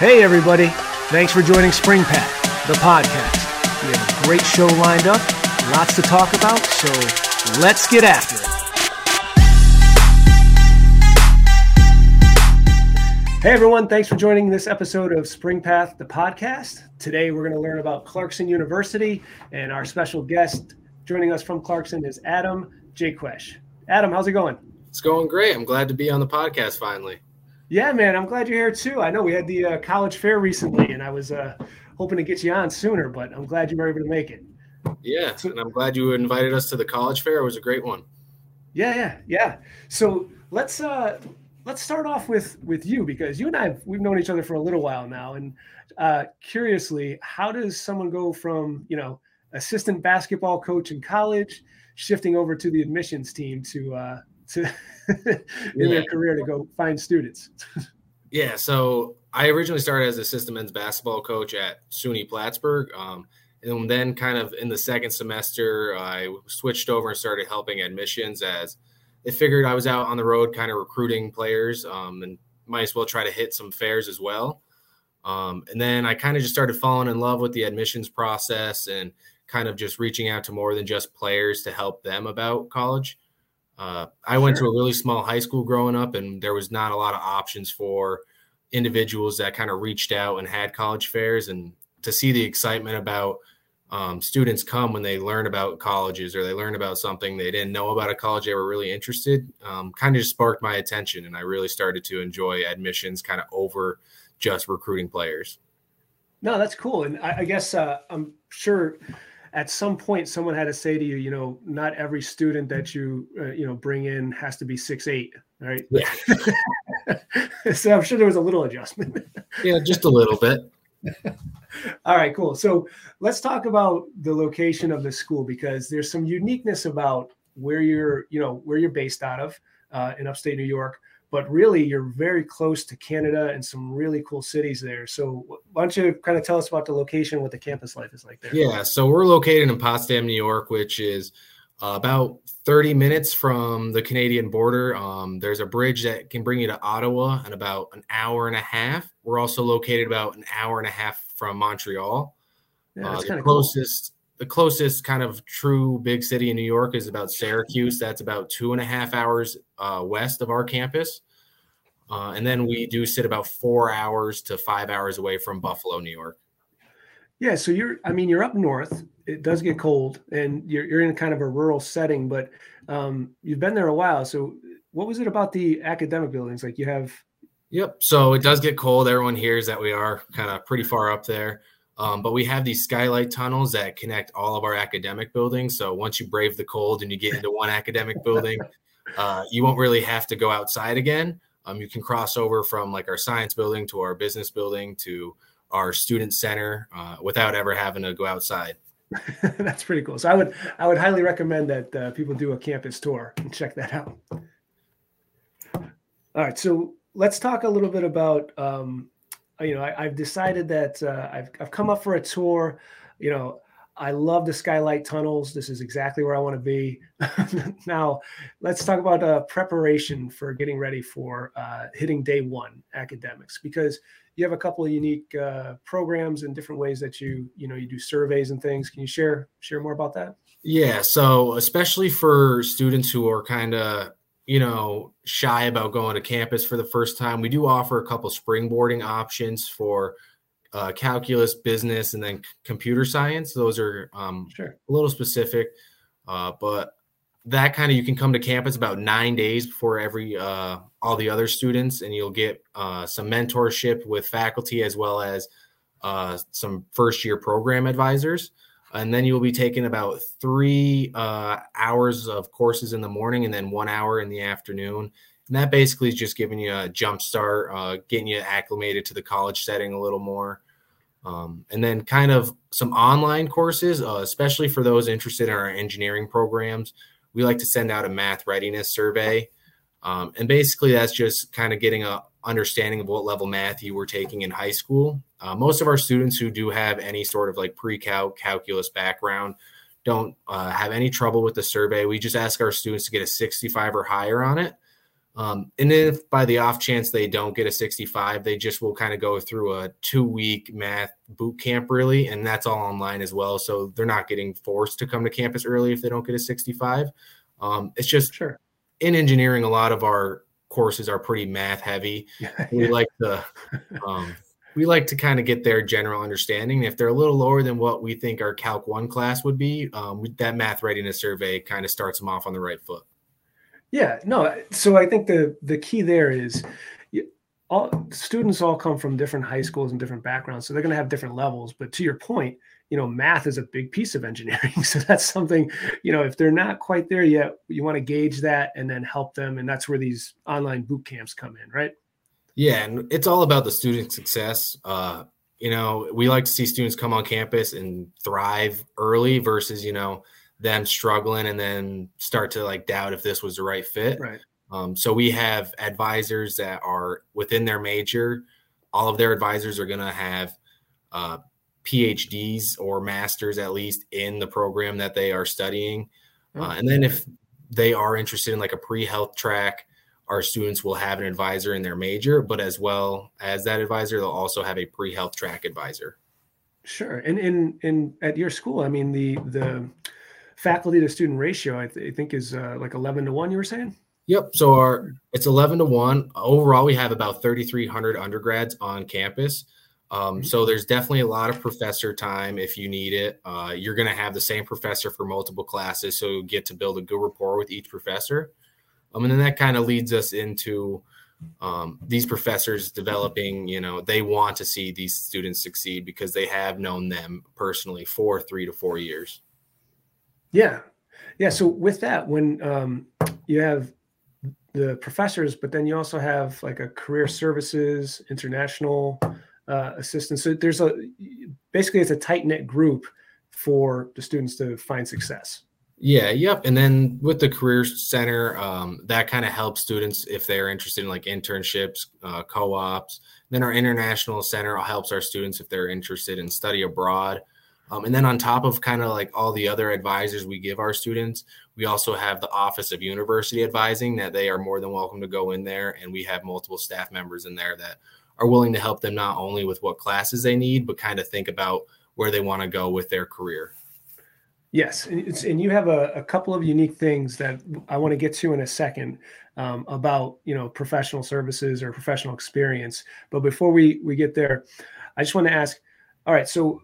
Hey, everybody. Thanks for joining Spring Path, the podcast. We have a great show lined up, lots to talk about, so let's get after it. Hey, everyone. Thanks for joining this episode of Spring Path, the podcast. Today, we're going to learn about Clarkson University, and our special guest joining us from Clarkson is Adam Jaquish. Adam, how's it going? It's going great. I'm glad to be on the podcast finally. Yeah, man, I'm glad you're here too. I know we had the uh, college fair recently, and I was uh, hoping to get you on sooner, but I'm glad you were able to make it. Yeah, so, and I'm glad you invited us to the college fair. It was a great one. Yeah, yeah, yeah. So let's uh, let's start off with with you because you and I have, we've known each other for a little while now, and uh, curiously, how does someone go from you know assistant basketball coach in college, shifting over to the admissions team to uh, to in yeah. their career to go find students? yeah, so I originally started as assistant men's basketball coach at SUNY Plattsburgh. Um, and then, kind of in the second semester, I switched over and started helping admissions as they figured I was out on the road, kind of recruiting players, um, and might as well try to hit some fairs as well. Um, and then I kind of just started falling in love with the admissions process and kind of just reaching out to more than just players to help them about college. Uh, I went to a really small high school growing up, and there was not a lot of options for individuals that kind of reached out and had college fairs. And to see the excitement about um, students come when they learn about colleges or they learn about something they didn't know about a college they were really interested, um, kind of just sparked my attention. And I really started to enjoy admissions kind of over just recruiting players. No, that's cool. And I, I guess uh, I'm sure at some point someone had to say to you, you know, not every student that you uh, you know bring in has to be six eight, right? Yeah. so I'm sure there was a little adjustment. yeah, just a little bit. All right, cool. So let's talk about the location of the school because there's some uniqueness about where you're, you know, where you're based out of uh, in upstate New York but really you're very close to Canada and some really cool cities there. So why don't you kind of tell us about the location, what the campus life is like there? Yeah, so we're located in Potsdam, New York, which is uh, about 30 minutes from the Canadian border. Um, there's a bridge that can bring you to Ottawa in about an hour and a half. We're also located about an hour and a half from Montreal. Yeah, uh, the closest. The closest kind of true big city in New York is about Syracuse. That's about two and a half hours uh, west of our campus. Uh, and then we do sit about four hours to five hours away from Buffalo, New York. Yeah, so you're, I mean, you're up north. It does get cold, and you're, you're in kind of a rural setting, but um, you've been there a while. So, what was it about the academic buildings? Like, you have. Yep. So it does get cold. Everyone hears that we are kind of pretty far up there. Um, but we have these skylight tunnels that connect all of our academic buildings. So once you brave the cold and you get into one academic building, uh, you won't really have to go outside again. Um, you can cross over from like our science building to our business building to our student center uh, without ever having to go outside. That's pretty cool. So I would I would highly recommend that uh, people do a campus tour and check that out. All right, so let's talk a little bit about um, you know I, have decided that uh, I've I've come up for a tour. You know, I love the skylight tunnels. This is exactly where I want to be. now, let's talk about uh, preparation for getting ready for uh, hitting day one academics because you have a couple of unique uh, programs and different ways that you you know you do surveys and things. Can you share share more about that? Yeah. So especially for students who are kind of you know shy about going to campus for the first time, we do offer a couple springboarding options for uh, calculus, business, and then c- computer science. Those are um, sure. a little specific, uh, but that kind of you can come to campus about nine days before every uh, all the other students, and you'll get uh, some mentorship with faculty as well as uh, some first year program advisors. And then you'll be taking about three uh, hours of courses in the morning and then one hour in the afternoon. And that basically is just giving you a jump start, uh, getting you acclimated to the college setting a little more. Um, and then kind of some online courses, uh, especially for those interested in our engineering programs. We like to send out a math readiness survey. Um, and basically, that's just kind of getting a understanding of what level math you were taking in high school. Uh, most of our students who do have any sort of like pre-calc calculus background don't uh, have any trouble with the survey. We just ask our students to get a 65 or higher on it. Um, and if by the off chance they don't get a 65, they just will kind of go through a two week math boot camp, really. And that's all online as well. So they're not getting forced to come to campus early if they don't get a 65. Um, it's just sure. in engineering, a lot of our courses are pretty math heavy. yeah. We like to. Um, we like to kind of get their general understanding. If they're a little lower than what we think our Calc 1 class would be, um, that math readiness survey kind of starts them off on the right foot. Yeah, no. So I think the the key there is all students all come from different high schools and different backgrounds, so they're going to have different levels. But to your point, you know, math is a big piece of engineering, so that's something you know if they're not quite there yet, you want to gauge that and then help them, and that's where these online boot camps come in, right? Yeah, and it's all about the student success. Uh, you know, we like to see students come on campus and thrive early versus you know them struggling and then start to like doubt if this was the right fit. Right. Um, so we have advisors that are within their major. All of their advisors are going to have uh, PhDs or masters at least in the program that they are studying. Oh, uh, and then if they are interested in like a pre-health track, our students will have an advisor in their major, but as well as that advisor, they'll also have a pre-health track advisor. Sure. And in in at your school, I mean the the faculty to student ratio, I, th- I think, is uh, like 11 to 1, you were saying? Yep. So our it's 11 to 1. Overall, we have about 3,300 undergrads on campus. Um, mm-hmm. so there's definitely a lot of professor time if you need it. Uh, you're going to have the same professor for multiple classes, so you get to build a good rapport with each professor. Um, and then that kind of leads us into um, these professors developing. You know, they want to see these students succeed because they have known them personally for three to four years. Yeah. Yeah. So with that, when um, you have the professors, but then you also have like a career services, international uh, assistance. So there's a basically it's a tight knit group for the students to find success. Yeah, yep. And then with the Career Center, um, that kind of helps students if they're interested in like internships, uh, co ops. Then our International Center helps our students if they're interested in study abroad. Um, and then on top of kind of like all the other advisors we give our students, we also have the Office of University Advising that they are more than welcome to go in there. And we have multiple staff members in there that are willing to help them not only with what classes they need, but kind of think about where they want to go with their career. Yes, and you have a, a, couple of unique things that I want to get to in a second um, about you know professional services or professional experience. But before we we get there, I just want to ask. All right, so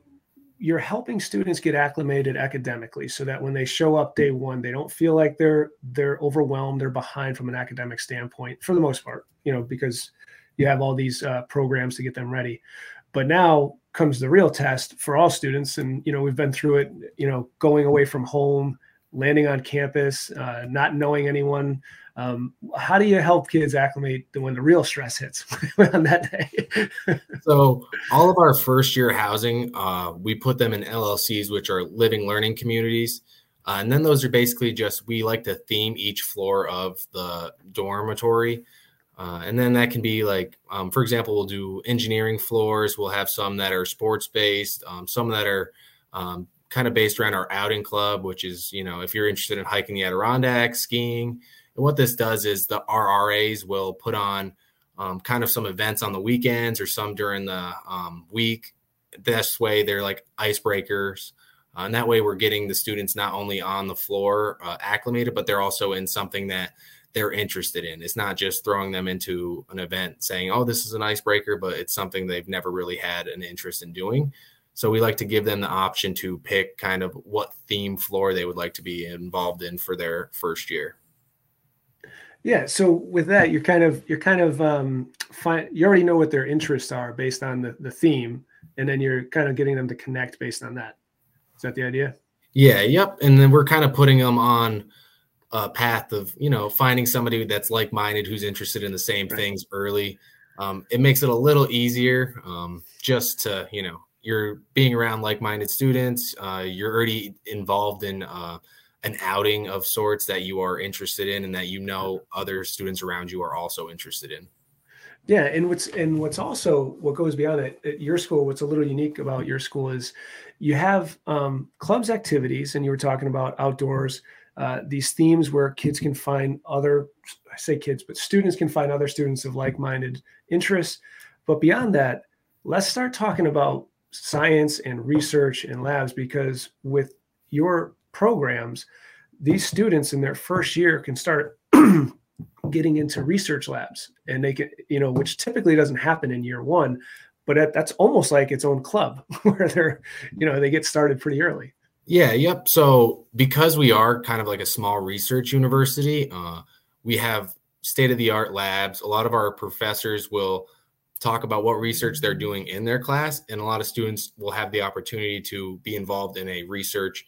you're helping students get acclimated academically so that when they show up day one they don't feel like they're they're overwhelmed they're behind from an academic standpoint for the most part you know because you have all these uh, programs to get them ready but now comes the real test for all students and you know we've been through it you know going away from home landing on campus uh, not knowing anyone um, how do you help kids acclimate when the real stress hits on that day? so, all of our first year housing, uh, we put them in LLCs, which are living learning communities. Uh, and then those are basically just we like to theme each floor of the dormitory. Uh, and then that can be like, um, for example, we'll do engineering floors. We'll have some that are sports based, um, some that are um, kind of based around our outing club, which is, you know, if you're interested in hiking the Adirondacks, skiing, and what this does is the RRAs will put on um, kind of some events on the weekends or some during the um, week. This way, they're like icebreakers. Uh, and that way, we're getting the students not only on the floor uh, acclimated, but they're also in something that they're interested in. It's not just throwing them into an event saying, oh, this is an icebreaker, but it's something they've never really had an interest in doing. So we like to give them the option to pick kind of what theme floor they would like to be involved in for their first year. Yeah. So with that, you're kind of you're kind of um, find, you already know what their interests are based on the the theme, and then you're kind of getting them to connect based on that. Is that the idea? Yeah. Yep. And then we're kind of putting them on a path of you know finding somebody that's like minded who's interested in the same right. things early. Um, it makes it a little easier um, just to you know you're being around like minded students. Uh, you're already involved in. Uh, an outing of sorts that you are interested in and that you know other students around you are also interested in yeah and what's and what's also what goes beyond it at your school what's a little unique about your school is you have um, clubs activities and you were talking about outdoors uh, these themes where kids can find other, I say kids, but students can find other students of like minded interests. But beyond that, let's start talking about science and research and labs because with your programs, these students in their first year can start getting into research labs and they can, you know, which typically doesn't happen in year one, but that's almost like its own club where they're, you know, they get started pretty early. Yeah, yep. So because we are kind of like a small research university, uh, we have state of the art labs. A lot of our professors will talk about what research they're doing in their class, and a lot of students will have the opportunity to be involved in a research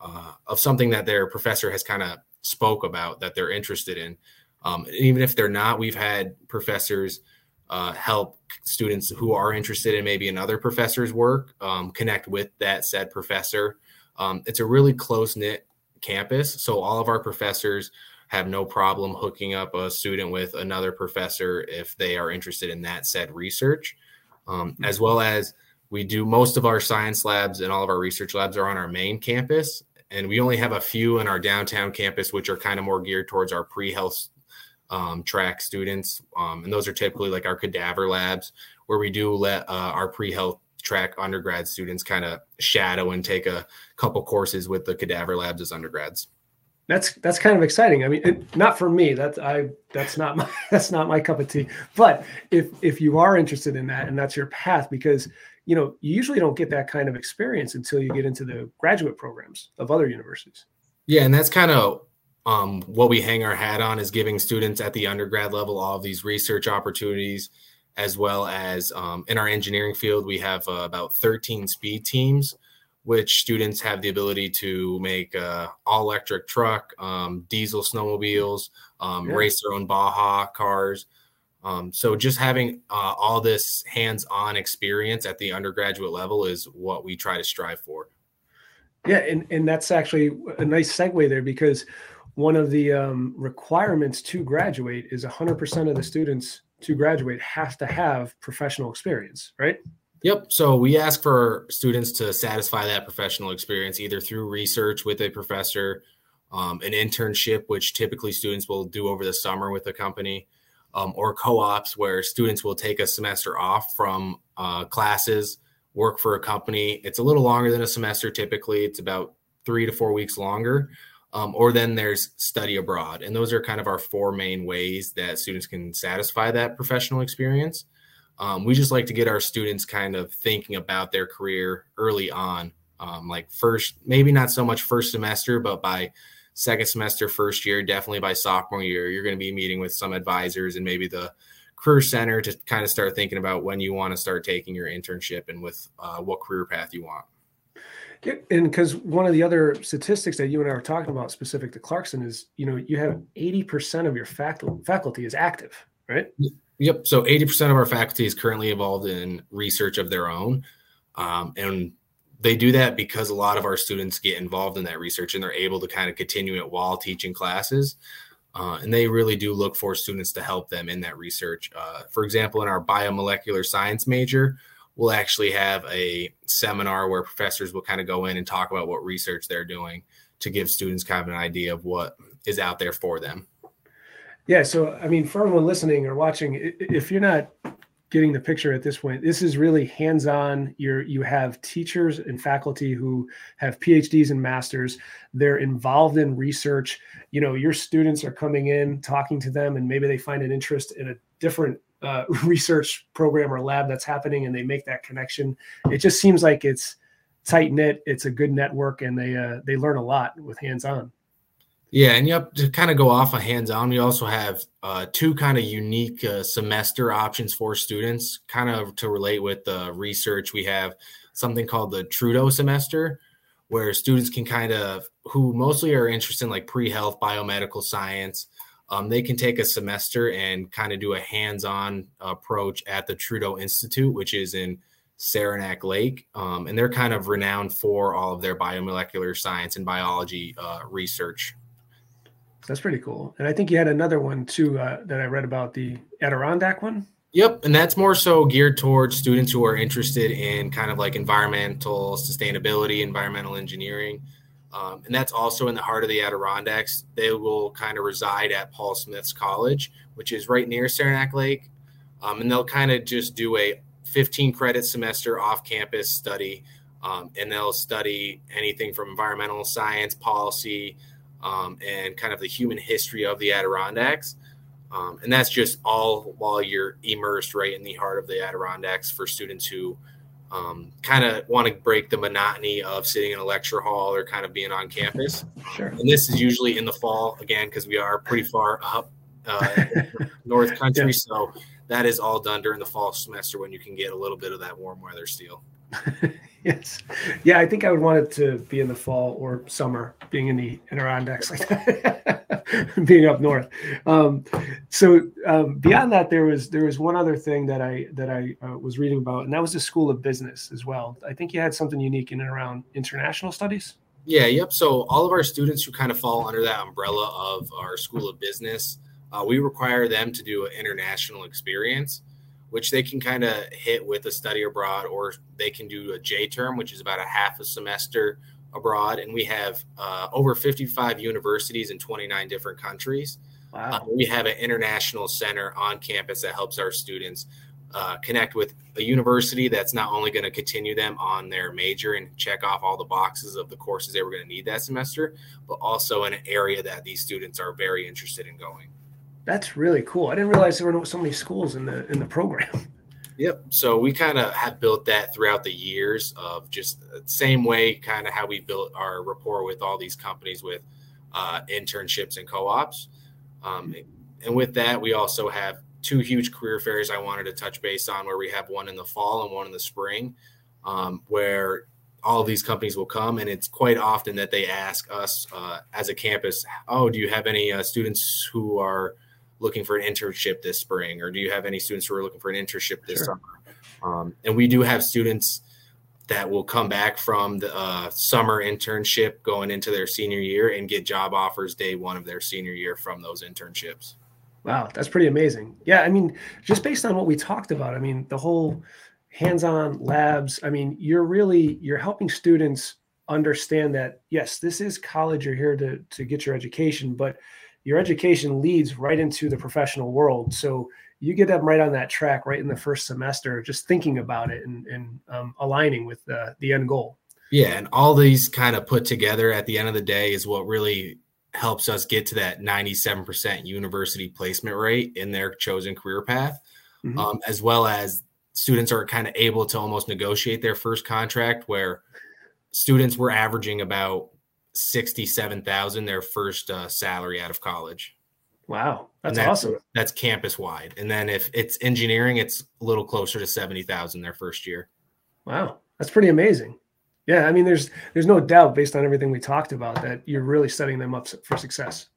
uh, of something that their professor has kind of spoke about that they're interested in. Um, even if they're not, we've had professors uh, help students who are interested in maybe another professor's work um, connect with that said professor. Um, it's a really close knit campus, so all of our professors have no problem hooking up a student with another professor if they are interested in that said research, um, mm-hmm. as well as we do most of our science labs and all of our research labs are on our main campus and we only have a few in our downtown campus which are kind of more geared towards our pre-health um, track students um, and those are typically like our cadaver labs where we do let uh, our pre-health track undergrad students kind of shadow and take a couple courses with the cadaver labs as undergrads that's that's kind of exciting. I mean, it, not for me. That's I that's not my that's not my cup of tea. But if if you are interested in that and that's your path, because you know you usually don't get that kind of experience until you get into the graduate programs of other universities. Yeah, and that's kind of um, what we hang our hat on is giving students at the undergrad level all of these research opportunities, as well as um, in our engineering field, we have uh, about 13 speed teams which students have the ability to make uh, all electric truck, um, diesel snowmobiles, um, yeah. race their own Baja cars. Um, so just having uh, all this hands-on experience at the undergraduate level is what we try to strive for. Yeah, and and that's actually a nice segue there because one of the um, requirements to graduate is 100% of the students to graduate has to have professional experience, right? Yep. So we ask for students to satisfy that professional experience either through research with a professor, um, an internship, which typically students will do over the summer with a company, um, or co ops where students will take a semester off from uh, classes, work for a company. It's a little longer than a semester typically, it's about three to four weeks longer. Um, or then there's study abroad. And those are kind of our four main ways that students can satisfy that professional experience um, we just like to get our students kind of thinking about their career early on um, like first maybe not so much first semester but by second semester first year definitely by sophomore year you're going to be meeting with some advisors and maybe the career center to kind of start thinking about when you want to start taking your internship and with uh, what career path you want and because one of the other statistics that you and I were talking about specific to Clarkson is, you know, you have 80% of your faculty faculty is active, right? Yep. So 80% of our faculty is currently involved in research of their own. Um, and they do that because a lot of our students get involved in that research and they're able to kind of continue it while teaching classes. Uh, and they really do look for students to help them in that research. Uh, for example, in our biomolecular science major, we'll actually have a seminar where professors will kind of go in and talk about what research they're doing to give students kind of an idea of what is out there for them. Yeah. So, I mean, for everyone listening or watching, if you're not getting the picture at this point, this is really hands-on. You're you have teachers and faculty who have PhDs and masters. They're involved in research. You know, your students are coming in, talking to them, and maybe they find an interest in a different uh, research program or lab that's happening, and they make that connection. It just seems like it's tight knit. It's a good network, and they uh, they learn a lot with hands-on. Yeah, and yep, to kind of go off of hands-on, we also have uh, two kind of unique uh, semester options for students. Kind of to relate with the research, we have something called the Trudeau semester, where students can kind of who mostly are interested in like pre-health biomedical science. Um, they can take a semester and kind of do a hands-on approach at the Trudeau Institute, which is in Saranac Lake, um, and they're kind of renowned for all of their biomolecular science and biology uh, research. That's pretty cool. And I think you had another one too uh, that I read about the Adirondack one. Yep, and that's more so geared towards students who are interested in kind of like environmental sustainability, environmental engineering. Um, and that's also in the heart of the Adirondacks. They will kind of reside at Paul Smith's College, which is right near Saranac Lake. Um, and they'll kind of just do a 15 credit semester off campus study. Um, and they'll study anything from environmental science, policy, um, and kind of the human history of the Adirondacks. Um, and that's just all while you're immersed right in the heart of the Adirondacks for students who um, kind of want to break the monotony of sitting in a lecture hall or kind of being on campus. Sure. And this is usually in the fall again because we are pretty far up uh, north country, yeah. so that is all done during the fall semester when you can get a little bit of that warm weather still. yes, yeah, I think I would want it to be in the fall or summer, being in the Adirondacks like that, being up north. Um, so um, beyond that, there was there was one other thing that I that I uh, was reading about, and that was the School of Business as well. I think you had something unique in and around international studies. Yeah, yep. So all of our students who kind of fall under that umbrella of our School of Business, uh, we require them to do an international experience which they can kind of hit with a study abroad, or they can do a J term, which is about a half a semester abroad. And we have uh, over 55 universities in 29 different countries. Wow. Uh, we have an international center on campus that helps our students uh, connect with a university that's not only going to continue them on their major and check off all the boxes of the courses they were going to need that semester, but also in an area that these students are very interested in going. That's really cool. I didn't realize there were so many schools in the in the program. Yep. So we kind of have built that throughout the years of just same way, kind of how we built our rapport with all these companies with uh, internships and co-ops. Um, and with that, we also have two huge career fairs I wanted to touch base on, where we have one in the fall and one in the spring, um, where all of these companies will come, and it's quite often that they ask us uh, as a campus, "Oh, do you have any uh, students who are?" Looking for an internship this spring, or do you have any students who are looking for an internship this sure. summer? Um, and we do have students that will come back from the uh, summer internship going into their senior year and get job offers day one of their senior year from those internships. Wow, that's pretty amazing. Yeah, I mean, just based on what we talked about, I mean, the whole hands-on labs. I mean, you're really you're helping students understand that yes, this is college. You're here to to get your education, but your education leads right into the professional world. So you get them right on that track right in the first semester, just thinking about it and, and um, aligning with the, the end goal. Yeah. And all these kind of put together at the end of the day is what really helps us get to that 97% university placement rate in their chosen career path, mm-hmm. um, as well as students are kind of able to almost negotiate their first contract where students were averaging about sixty-seven thousand their first uh, salary out of college. Wow, that's, that's awesome. That's campus wide, and then if it's engineering, it's a little closer to seventy thousand their first year. Wow, that's pretty amazing. Yeah, I mean, there's there's no doubt based on everything we talked about that you're really setting them up for success.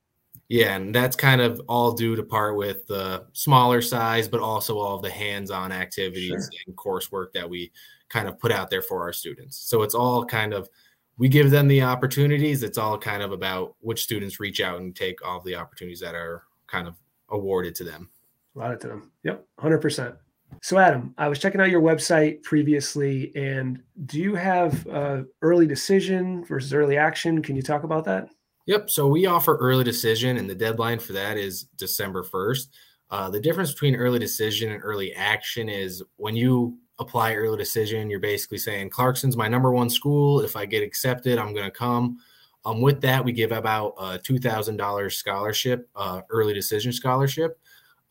Yeah, and that's kind of all due to part with the smaller size, but also all of the hands-on activities sure. and coursework that we kind of put out there for our students. So it's all kind of we give them the opportunities. It's all kind of about which students reach out and take all the opportunities that are kind of awarded to them. Allotted to them. Yep, hundred percent. So, Adam, I was checking out your website previously, and do you have uh, early decision versus early action? Can you talk about that? Yep. So we offer early decision, and the deadline for that is December first. Uh, the difference between early decision and early action is when you apply early decision, you're basically saying Clarkson's my number one school. If I get accepted, I'm going to come. Um, with that, we give about a two thousand dollars scholarship, uh, early decision scholarship.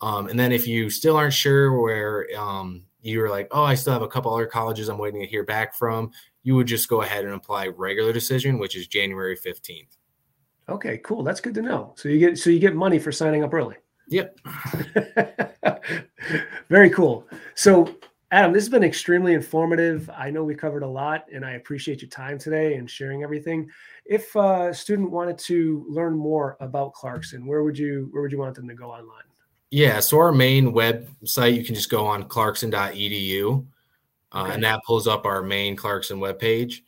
Um, and then if you still aren't sure where um, you're like, oh, I still have a couple other colleges I'm waiting to hear back from, you would just go ahead and apply regular decision, which is January fifteenth. Okay, cool. That's good to know. So you get so you get money for signing up early. Yep. Very cool. So Adam, this has been extremely informative. I know we covered a lot, and I appreciate your time today and sharing everything. If a student wanted to learn more about Clarkson, where would you where would you want them to go online? Yeah, so our main website, you can just go on clarkson.edu, uh, okay. and that pulls up our main Clarkson webpage.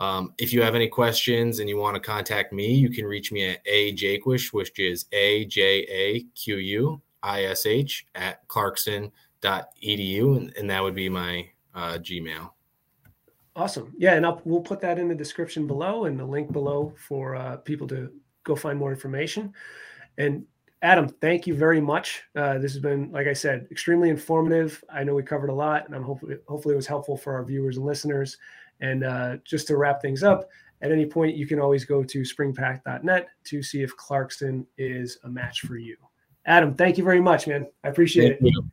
Um, if you have any questions and you want to contact me, you can reach me at a jaquish, which is a j a q u i s h at clarkson.edu edu, and, and that would be my uh, Gmail. Awesome. Yeah, and I'll, we'll put that in the description below and the link below for uh, people to go find more information. And Adam, thank you very much. Uh, this has been, like I said, extremely informative. I know we covered a lot, and I'm hopefully hopefully it was helpful for our viewers and listeners. And uh, just to wrap things up, at any point you can always go to springpath.net to see if Clarkson is a match for you. Adam, thank you very much, man. I appreciate thank it. You.